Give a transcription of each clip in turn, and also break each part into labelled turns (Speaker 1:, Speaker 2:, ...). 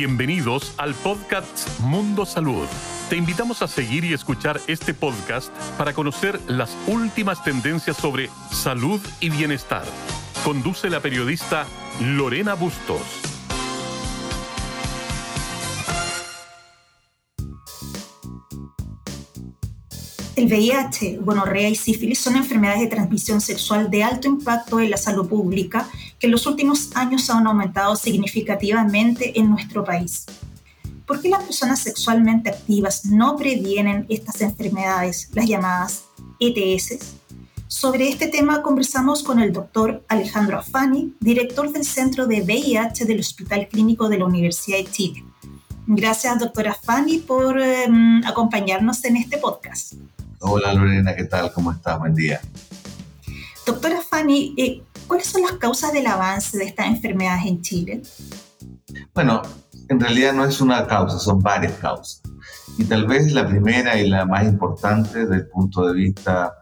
Speaker 1: Bienvenidos al podcast Mundo Salud. Te invitamos a seguir y escuchar este podcast para conocer las últimas tendencias sobre salud y bienestar. Conduce la periodista Lorena Bustos.
Speaker 2: El VIH, gonorrea y sífilis son enfermedades de transmisión sexual de alto impacto en la salud pública que en los últimos años han aumentado significativamente en nuestro país. ¿Por qué las personas sexualmente activas no previenen estas enfermedades, las llamadas ETS? Sobre este tema conversamos con el doctor Alejandro Afani, director del Centro de VIH del Hospital Clínico de la Universidad de Chile. Gracias, doctora Afani, por em, acompañarnos en este podcast.
Speaker 3: Hola Lorena, ¿qué tal? ¿Cómo estás? Buen día.
Speaker 2: Doctora Fanny, eh, ¿cuáles son las causas del avance de estas enfermedades en Chile?
Speaker 3: Bueno, en realidad no es una causa, son varias causas. Y tal vez la primera y la más importante desde el punto de vista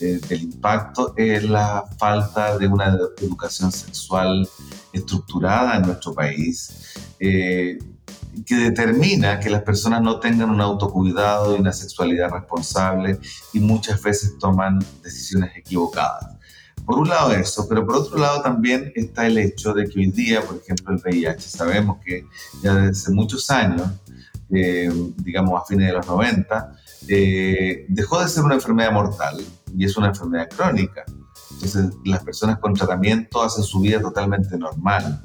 Speaker 3: eh, del impacto es la falta de una educación sexual estructurada en nuestro país. Eh, que determina que las personas no tengan un autocuidado y una sexualidad responsable y muchas veces toman decisiones equivocadas. Por un lado eso, pero por otro lado también está el hecho de que hoy día, por ejemplo, el VIH, sabemos que ya desde muchos años, eh, digamos a fines de los 90, eh, dejó de ser una enfermedad mortal y es una enfermedad crónica. Entonces las personas con tratamiento hacen su vida totalmente normal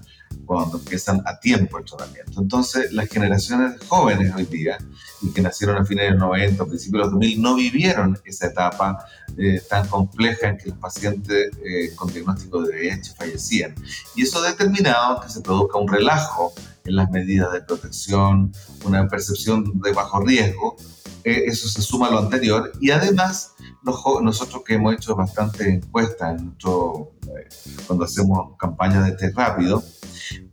Speaker 3: cuando empiezan a tiempo el tratamiento. Entonces, las generaciones jóvenes hoy día, y que nacieron a fines de los 90, principios de los 2000, no vivieron esa etapa eh, tan compleja en que los pacientes eh, con diagnóstico de VIH fallecían. Y eso ha determinado que se produzca un relajo en las medidas de protección, una percepción de bajo riesgo. Eh, eso se suma a lo anterior. Y además, nosotros que hemos hecho bastante encuestas en cuando hacemos campañas de test rápido,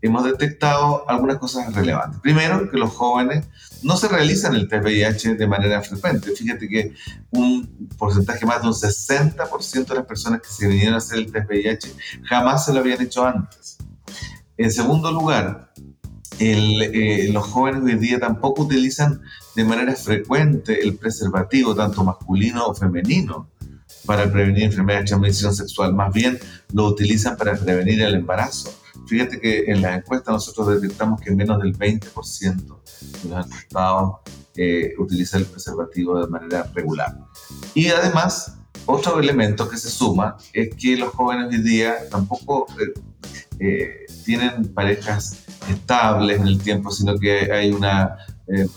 Speaker 3: hemos detectado algunas cosas relevantes. Primero, que los jóvenes no se realizan el test VIH de manera frecuente. Fíjate que un porcentaje más de un 60% de las personas que se vinieron a hacer el test VIH jamás se lo habían hecho antes. En segundo lugar, eh, los jóvenes hoy en día tampoco utilizan de manera frecuente el preservativo, tanto masculino o femenino, para prevenir enfermedades de transmisión sexual. Más bien lo utilizan para prevenir el embarazo. Fíjate que en las encuestas nosotros detectamos que menos del 20% de los encuestados eh, utiliza el preservativo de manera regular. Y además, otro elemento que se suma es que los jóvenes hoy día tampoco eh, eh, tienen parejas estables en el tiempo, sino que hay una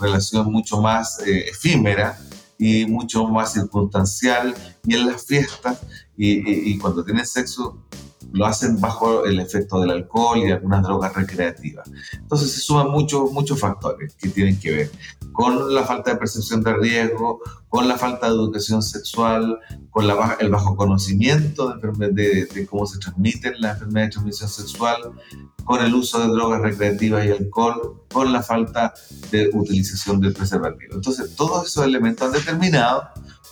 Speaker 3: relación mucho más efímera y mucho más circunstancial y en las fiestas y, y cuando tienen sexo lo hacen bajo el efecto del alcohol y algunas drogas recreativas. Entonces se suman muchos, muchos factores que tienen que ver con la falta de percepción de riesgo, con la falta de educación sexual, con la, el bajo conocimiento de, de, cómo se transmiten las enfermedades de transmisión sexual, con el uso de drogas recreativas y alcohol, con la falta de utilización del preservativo. Entonces, todos esos elementos han determinado,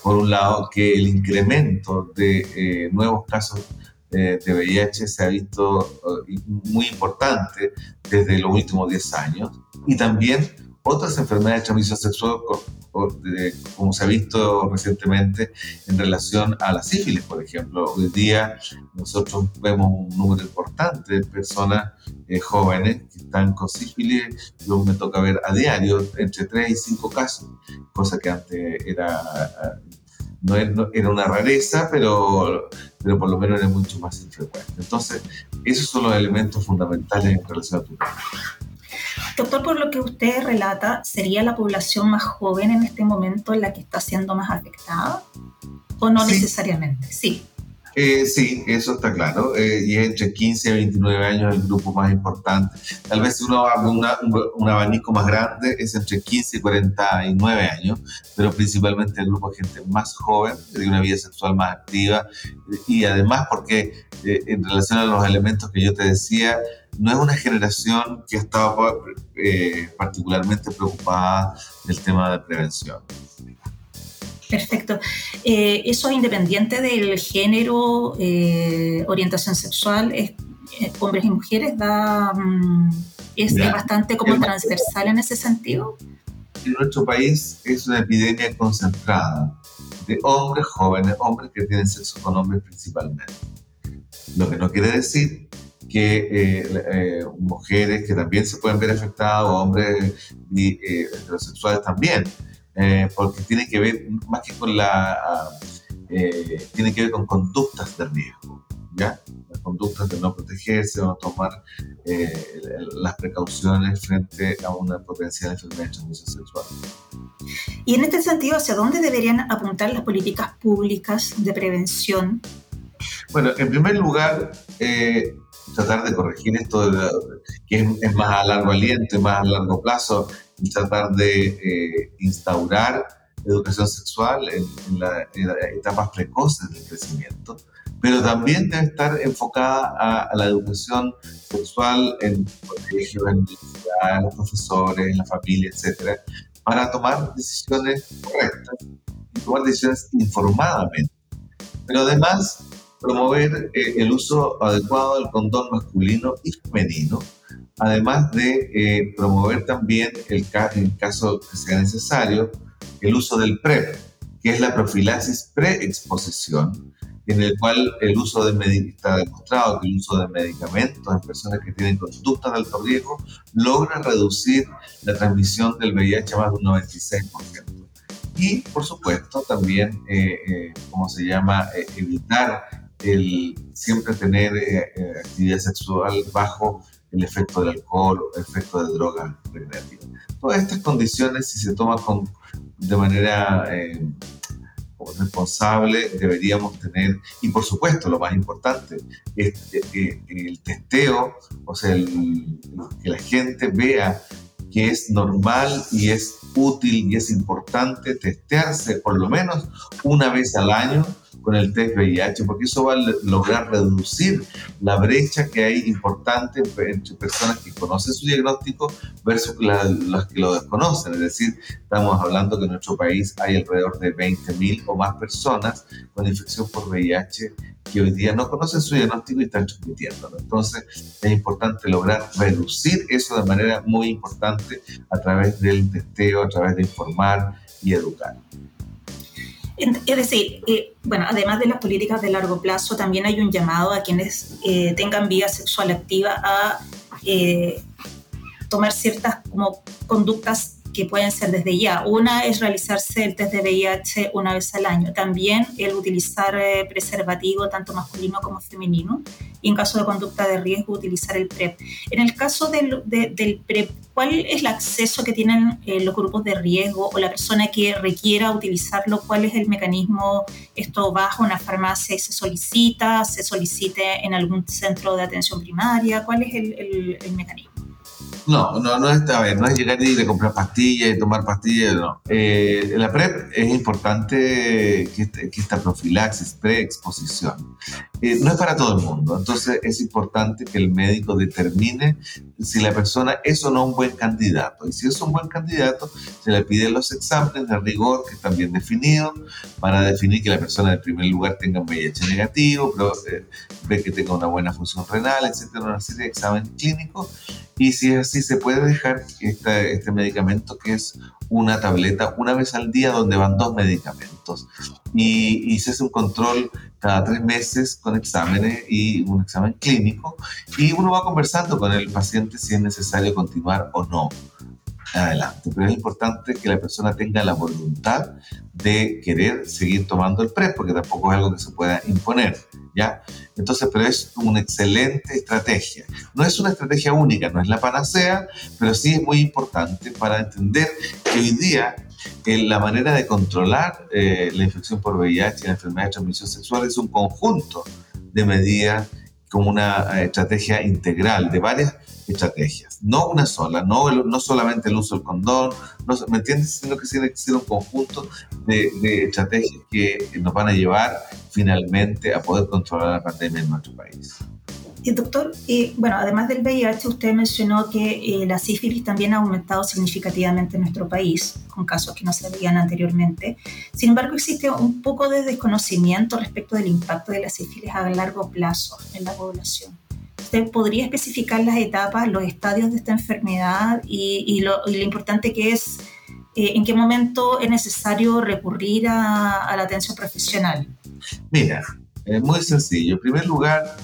Speaker 3: por un lado, que el incremento de eh, nuevos casos de VIH se ha visto eh, muy importante desde los últimos 10 años y también otras enfermedades de transmisión sexual como se ha visto recientemente en relación a la sífilis, por ejemplo. Hoy día nosotros vemos un número importante de personas eh, jóvenes que están con sífilis. Yo me toca ver a diario entre 3 y 5 casos, cosa que antes era no era una rareza, pero, pero por lo menos era mucho más infrecuente. Entonces, esos son los elementos fundamentales en relación a tu tema.
Speaker 2: Doctor, por lo que usted relata, ¿sería la población más joven en este momento la que está siendo más afectada? ¿O no necesariamente? Sí.
Speaker 3: Eh, sí, eso está claro. Eh, y entre 15 y 29 años el grupo más importante. Tal vez uno abre un, abanico más grande es entre 15 y 49 años, pero principalmente el grupo de gente más joven, de una vida sexual más activa. Y además porque eh, en relación a los elementos que yo te decía, no es una generación que ha estado particularmente preocupada del tema de prevención.
Speaker 2: Perfecto. Eh, eso independiente del género, eh, orientación sexual, es, eh, hombres y mujeres, da, mm, es bastante como transversal en ese sentido.
Speaker 3: En nuestro país es una epidemia concentrada de hombres jóvenes, hombres que tienen sexo con hombres principalmente. Lo que no quiere decir que eh, eh, mujeres que también se pueden ver afectadas o hombres eh, heterosexuales también, porque tiene que ver más que con la... tiene que ver con conductas de riesgo, ¿ya? Las conductas de no protegerse o no tomar las precauciones frente a una potencial enfermedad de transmisión sexual.
Speaker 2: Y en este sentido, ¿hacia dónde deberían apuntar las políticas públicas de prevención?
Speaker 3: Bueno, en primer lugar, tratar de corregir esto, que es, más a largo aliento, más a largo plazo, y tratar de eh, instaurar educación sexual en, las etapas precoces del crecimiento, pero también debe estar enfocada a, la educación sexual en colegios, en universidades, en los profesores, en la familia, etcétera, para tomar decisiones correctas y tomar decisiones informadamente. Pero además, promover eh, el uso adecuado del condón masculino y femenino, además de eh, promover también, el en caso que sea necesario, el uso del PrEP, que es la profilaxis preexposición, en el cual el uso de está demostrado que el uso de medicamentos en personas que tienen conductas de alto riesgo logra reducir la transmisión del VIH más de un 96%. Y, por supuesto, también, eh, ¿cómo se llama?, evitar el siempre tener eh, eh, actividad sexual bajo el efecto del alcohol el efecto de drogas recreativas. Todas estas condiciones, si se toman con, de manera eh, responsable, deberíamos tener, y por supuesto, lo más importante, es el testeo, o sea, que la gente vea que es normal y es útil y es importante testearse por lo menos una vez al año con el test VIH, porque eso va a lograr reducir la brecha que hay importante entre personas que conocen su diagnóstico versus las que lo desconocen. Es decir, estamos hablando que en nuestro país hay alrededor de 20.000 o más personas con infección por VIH que hoy día no conocen su diagnóstico y están transmitiéndolo. Entonces, es importante lograr reducir eso de manera muy importante a través del testeo, a través de informar y educar.
Speaker 2: Es decir, eh, bueno, además de las políticas de largo plazo, también hay un llamado a quienes eh, tengan vida sexual activa a eh, tomar ciertas como conductas que pueden ser desde ya. Una es realizarse el test de VIH una vez al año. También el utilizar eh, preservativo tanto masculino como femenino. Y en caso de conducta de riesgo, utilizar el PrEP. En el caso del, PrEP, ¿cuál es el acceso que tienen eh, los grupos de riesgo o la persona que requiera utilizarlo? ¿Cuál es el mecanismo? ¿Esto baja una farmacia y se solicita? ¿Se solicite en algún centro de atención primaria? ¿Cuál es el mecanismo?
Speaker 3: No, no, no es, a ver, no es llegar y de comprar pastillas y tomar pastillas, no. Eh, la PrEP es importante que, este, que esta profilaxis, preexposición, eh, no es para todo el mundo. Entonces es importante que el médico determine si la persona es o no un buen candidato. Y si es un buen candidato, se le piden los exámenes de rigor que están bien definidos para definir que la persona en primer lugar tenga un VIH negativo, pero eh, ve que tenga una buena función renal, etcétera, una serie de exámenes clínicos y si es así, se puede dejar este, este medicamento que es una tableta una vez al día donde van dos medicamentos. Y, y se hace un control cada tres meses con exámenes y un examen clínico. Y uno va conversando con el paciente si es necesario continuar o no adelante. Pero es importante que la persona tenga la voluntad de querer seguir tomando el PrEP, porque tampoco es algo que se pueda imponer, ¿ya? Entonces, pero es una excelente estrategia. No es una estrategia única, no es la panacea, pero sí es muy importante para entender que hoy día eh, la manera de controlar eh, la infección por VIH y la enfermedad de transmisión sexual es un conjunto de medidas como una eh, estrategia integral de varias estrategias, no una sola, no, no solamente el uso del condón, ¿me entiendes? Sino que tiene que ser un conjunto de, estrategias que nos van a llevar finalmente a poder controlar la pandemia en nuestro país.
Speaker 2: Y doctor, bueno, además del VIH, usted mencionó que eh, la sífilis también ha aumentado significativamente en nuestro país, con casos que no se veían anteriormente. Sin embargo, existe un poco de desconocimiento respecto del impacto de la sífilis a largo plazo en la población. ¿usted podría especificar las etapas, los estadios de esta enfermedad y, lo, importante que es eh, en qué momento es necesario recurrir a, la atención profesional?
Speaker 3: Mira, es muy sencillo. En primer lugar,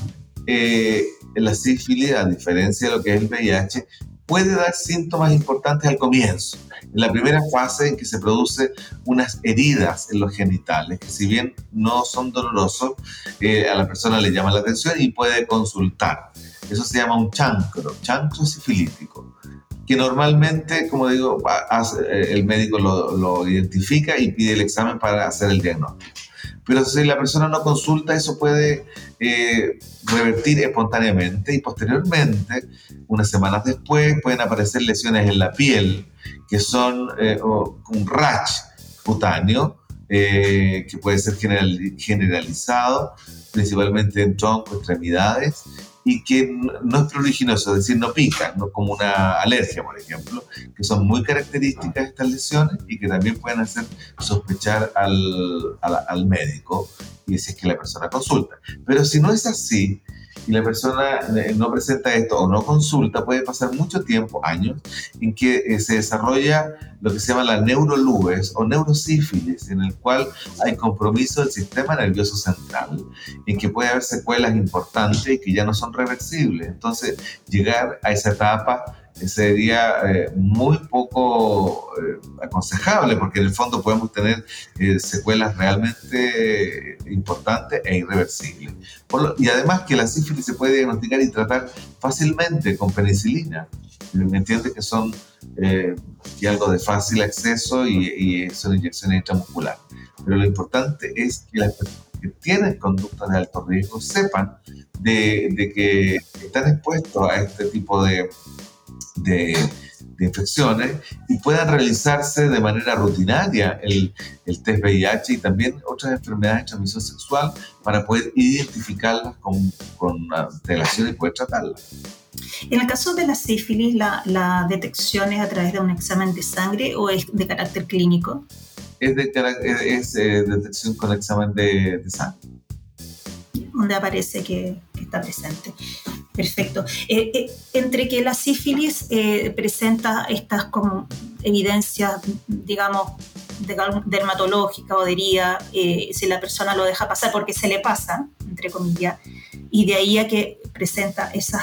Speaker 3: eh, la sífilis, a diferencia de lo que es el VIH, puede dar síntomas importantes al comienzo, en la primera fase en que se producen unas heridas en los genitales, que si bien no son dolorosos, eh, a la persona le llama la atención y puede consultar. Eso se llama un chancro, chancro sifilítico, que normalmente, como digo, eh, el médico lo, lo identifica y pide el examen para hacer el diagnóstico. Pero si la persona no consulta, eso puede eh, revertir espontáneamente y posteriormente, unas semanas después, pueden aparecer lesiones en la piel que son eh, un rash cutáneo eh, que puede ser generalizado, principalmente en tronco, extremidades, y que no es pruriginoso, es decir, no pica, no como una alergia, por ejemplo, que son muy características de estas lesiones y que también pueden hacer sospechar al, al médico y si es que la persona consulta. Pero si no es así, y la persona eh, no presenta esto o no consulta, puede pasar mucho tiempo, años, en que eh, se desarrolla lo que se llama la neurolubes o neurosífilis, en el cual hay compromiso del sistema nervioso central, en que puede haber secuelas importantes y que ya no son reversibles. Entonces, llegar a esa etapa sería eh, muy poco eh, aconsejable porque en el fondo podemos tener eh, secuelas realmente importantes e irreversibles. y además que la sífilis se puede diagnosticar y tratar fácilmente con penicilina. ¿Me entiende que son que algo de fácil acceso y, son inyecciones intramusculares? Pero lo importante es que las personas que tienen conductas de alto riesgo sepan de, de que están expuestos a este tipo de, de, infecciones y puedan realizarse de manera rutinaria el, el, test VIH y también otras enfermedades de transmisión sexual para poder identificarlas con, con antelación y poder tratarlas.
Speaker 2: En el caso de la sífilis, la, la, detección es a través de un examen de sangre o es de carácter clínico?
Speaker 3: Es de es, eh, detección con examen de, de sangre.
Speaker 2: Donde aparece que, que está presente. Perfecto. Eh, eh, entre que la sífilis eh, presenta estas como evidencias, digamos, de, dermatológica o de herida, si la persona lo deja pasar porque se le pasa, entre comillas, y de ahí a que presenta esas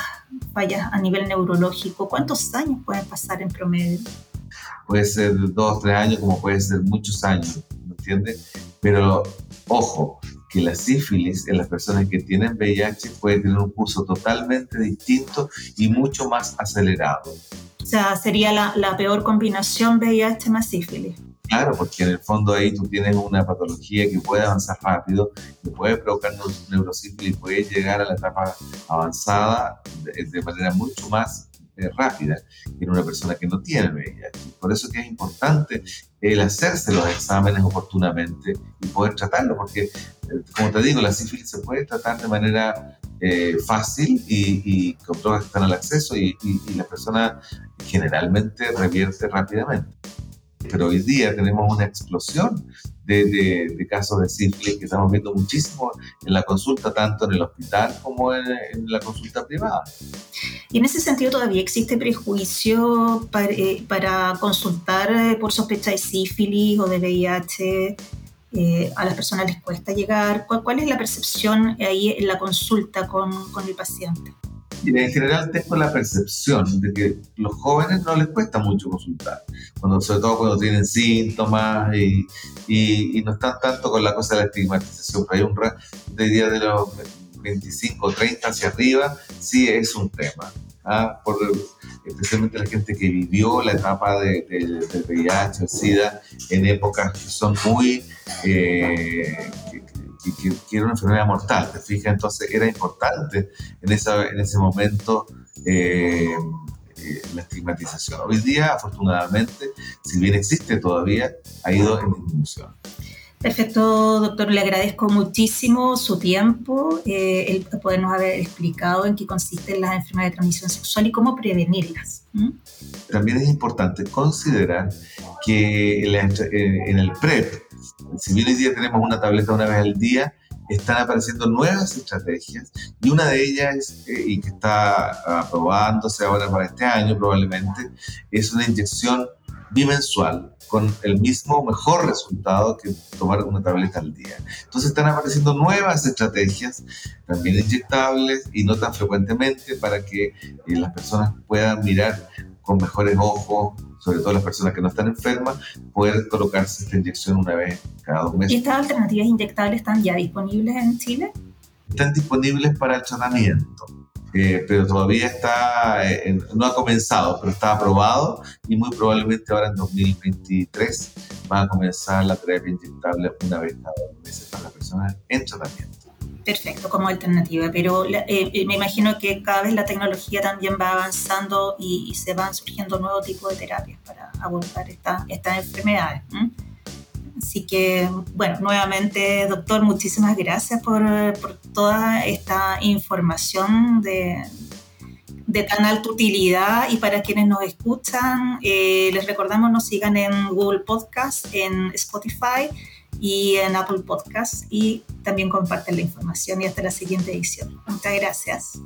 Speaker 2: fallas a nivel neurológico, ¿cuántos años pueden pasar en promedio?
Speaker 3: Puede ser dos, tres años, como puede ser muchos años, ¿me entiendes? Pero, ojo, que la sífilis en las personas que tienen VIH puede tener un curso totalmente distinto y mucho más acelerado.
Speaker 2: O sea, sería la, la peor combinación VIH más sífilis.
Speaker 3: Claro, porque en el fondo ahí tú tienes una patología que puede avanzar rápido, que puede provocar neurosífilis, puede llegar a la etapa avanzada de, de manera mucho más rápida en una persona que no tiene VIH. Por eso que es importante el hacerse los exámenes oportunamente y poder tratarlo, porque, eh, como te digo, la sífilis se puede tratar de manera eh, fácil y, con drogas que están al acceso y, y la persona generalmente revierte rápidamente. Pero hoy día tenemos una explosión de, casos de sífilis que estamos viendo muchísimo en la consulta, tanto en el hospital como en, la consulta privada.
Speaker 2: Y en ese sentido todavía existe prejuicio para, eh, consultar eh, por sospecha de sífilis o de VIH. Eh, a las personas les cuesta llegar. ¿Cuál, es la percepción ahí en la consulta con, con el paciente?
Speaker 3: En general tengo la percepción de que los jóvenes no les cuesta mucho consultar, cuando, sobre todo cuando tienen síntomas y, y, no están tanto con la cosa de la estigmatización. Hay un de día de los 25 30 hacia arriba, sí es un tema. ¿ah? Por, especialmente la gente que vivió la etapa de, de, VIH, SIDA, en épocas que son muy eh, y que, era una enfermedad mortal, ¿te fijas? Entonces era importante en, esa, en ese momento eh, eh, la estigmatización. Hoy día, afortunadamente, si bien existe todavía, ha ido en disminución.
Speaker 2: Perfecto, doctor. Le agradezco muchísimo su tiempo, eh, el podernos haber explicado en qué consisten las enfermedades de transmisión sexual y cómo prevenirlas.
Speaker 3: También es importante considerar que en el PrEP, si bien hoy día tenemos una tableta una vez al día, están apareciendo nuevas estrategias y una de ellas, eh, y que está aprobándose ahora para este año probablemente, es una inyección bimensual con el mismo mejor resultado que tomar una tableta al día. Entonces están apareciendo nuevas estrategias, también inyectables y no tan frecuentemente, para que eh, las personas puedan mirar con mejores ojos, sobre todo las personas que no están enfermas, poder colocarse esta inyección una vez cada dos meses.
Speaker 2: ¿Y estas alternativas inyectables están ya disponibles en Chile?
Speaker 3: Están disponibles para el tratamiento eh, pero todavía está, eh, no ha comenzado, pero está aprobado y muy probablemente ahora en 2023 va a comenzar la terapia inyectable una vez cada dos meses para las personas en tratamiento.
Speaker 2: Perfecto, como alternativa, pero eh, me imagino que cada vez la tecnología también va avanzando y, se van surgiendo nuevos tipos de terapias para abordar esta, estas enfermedades. Así que, bueno, nuevamente, doctor, muchísimas gracias por, por toda esta información de, de, tan alta utilidad y para quienes nos escuchan, eh, les recordamos nos sigan en Google Podcast, en Spotify y en Apple Podcast y también comparten la información y hasta la siguiente edición. Muchas gracias.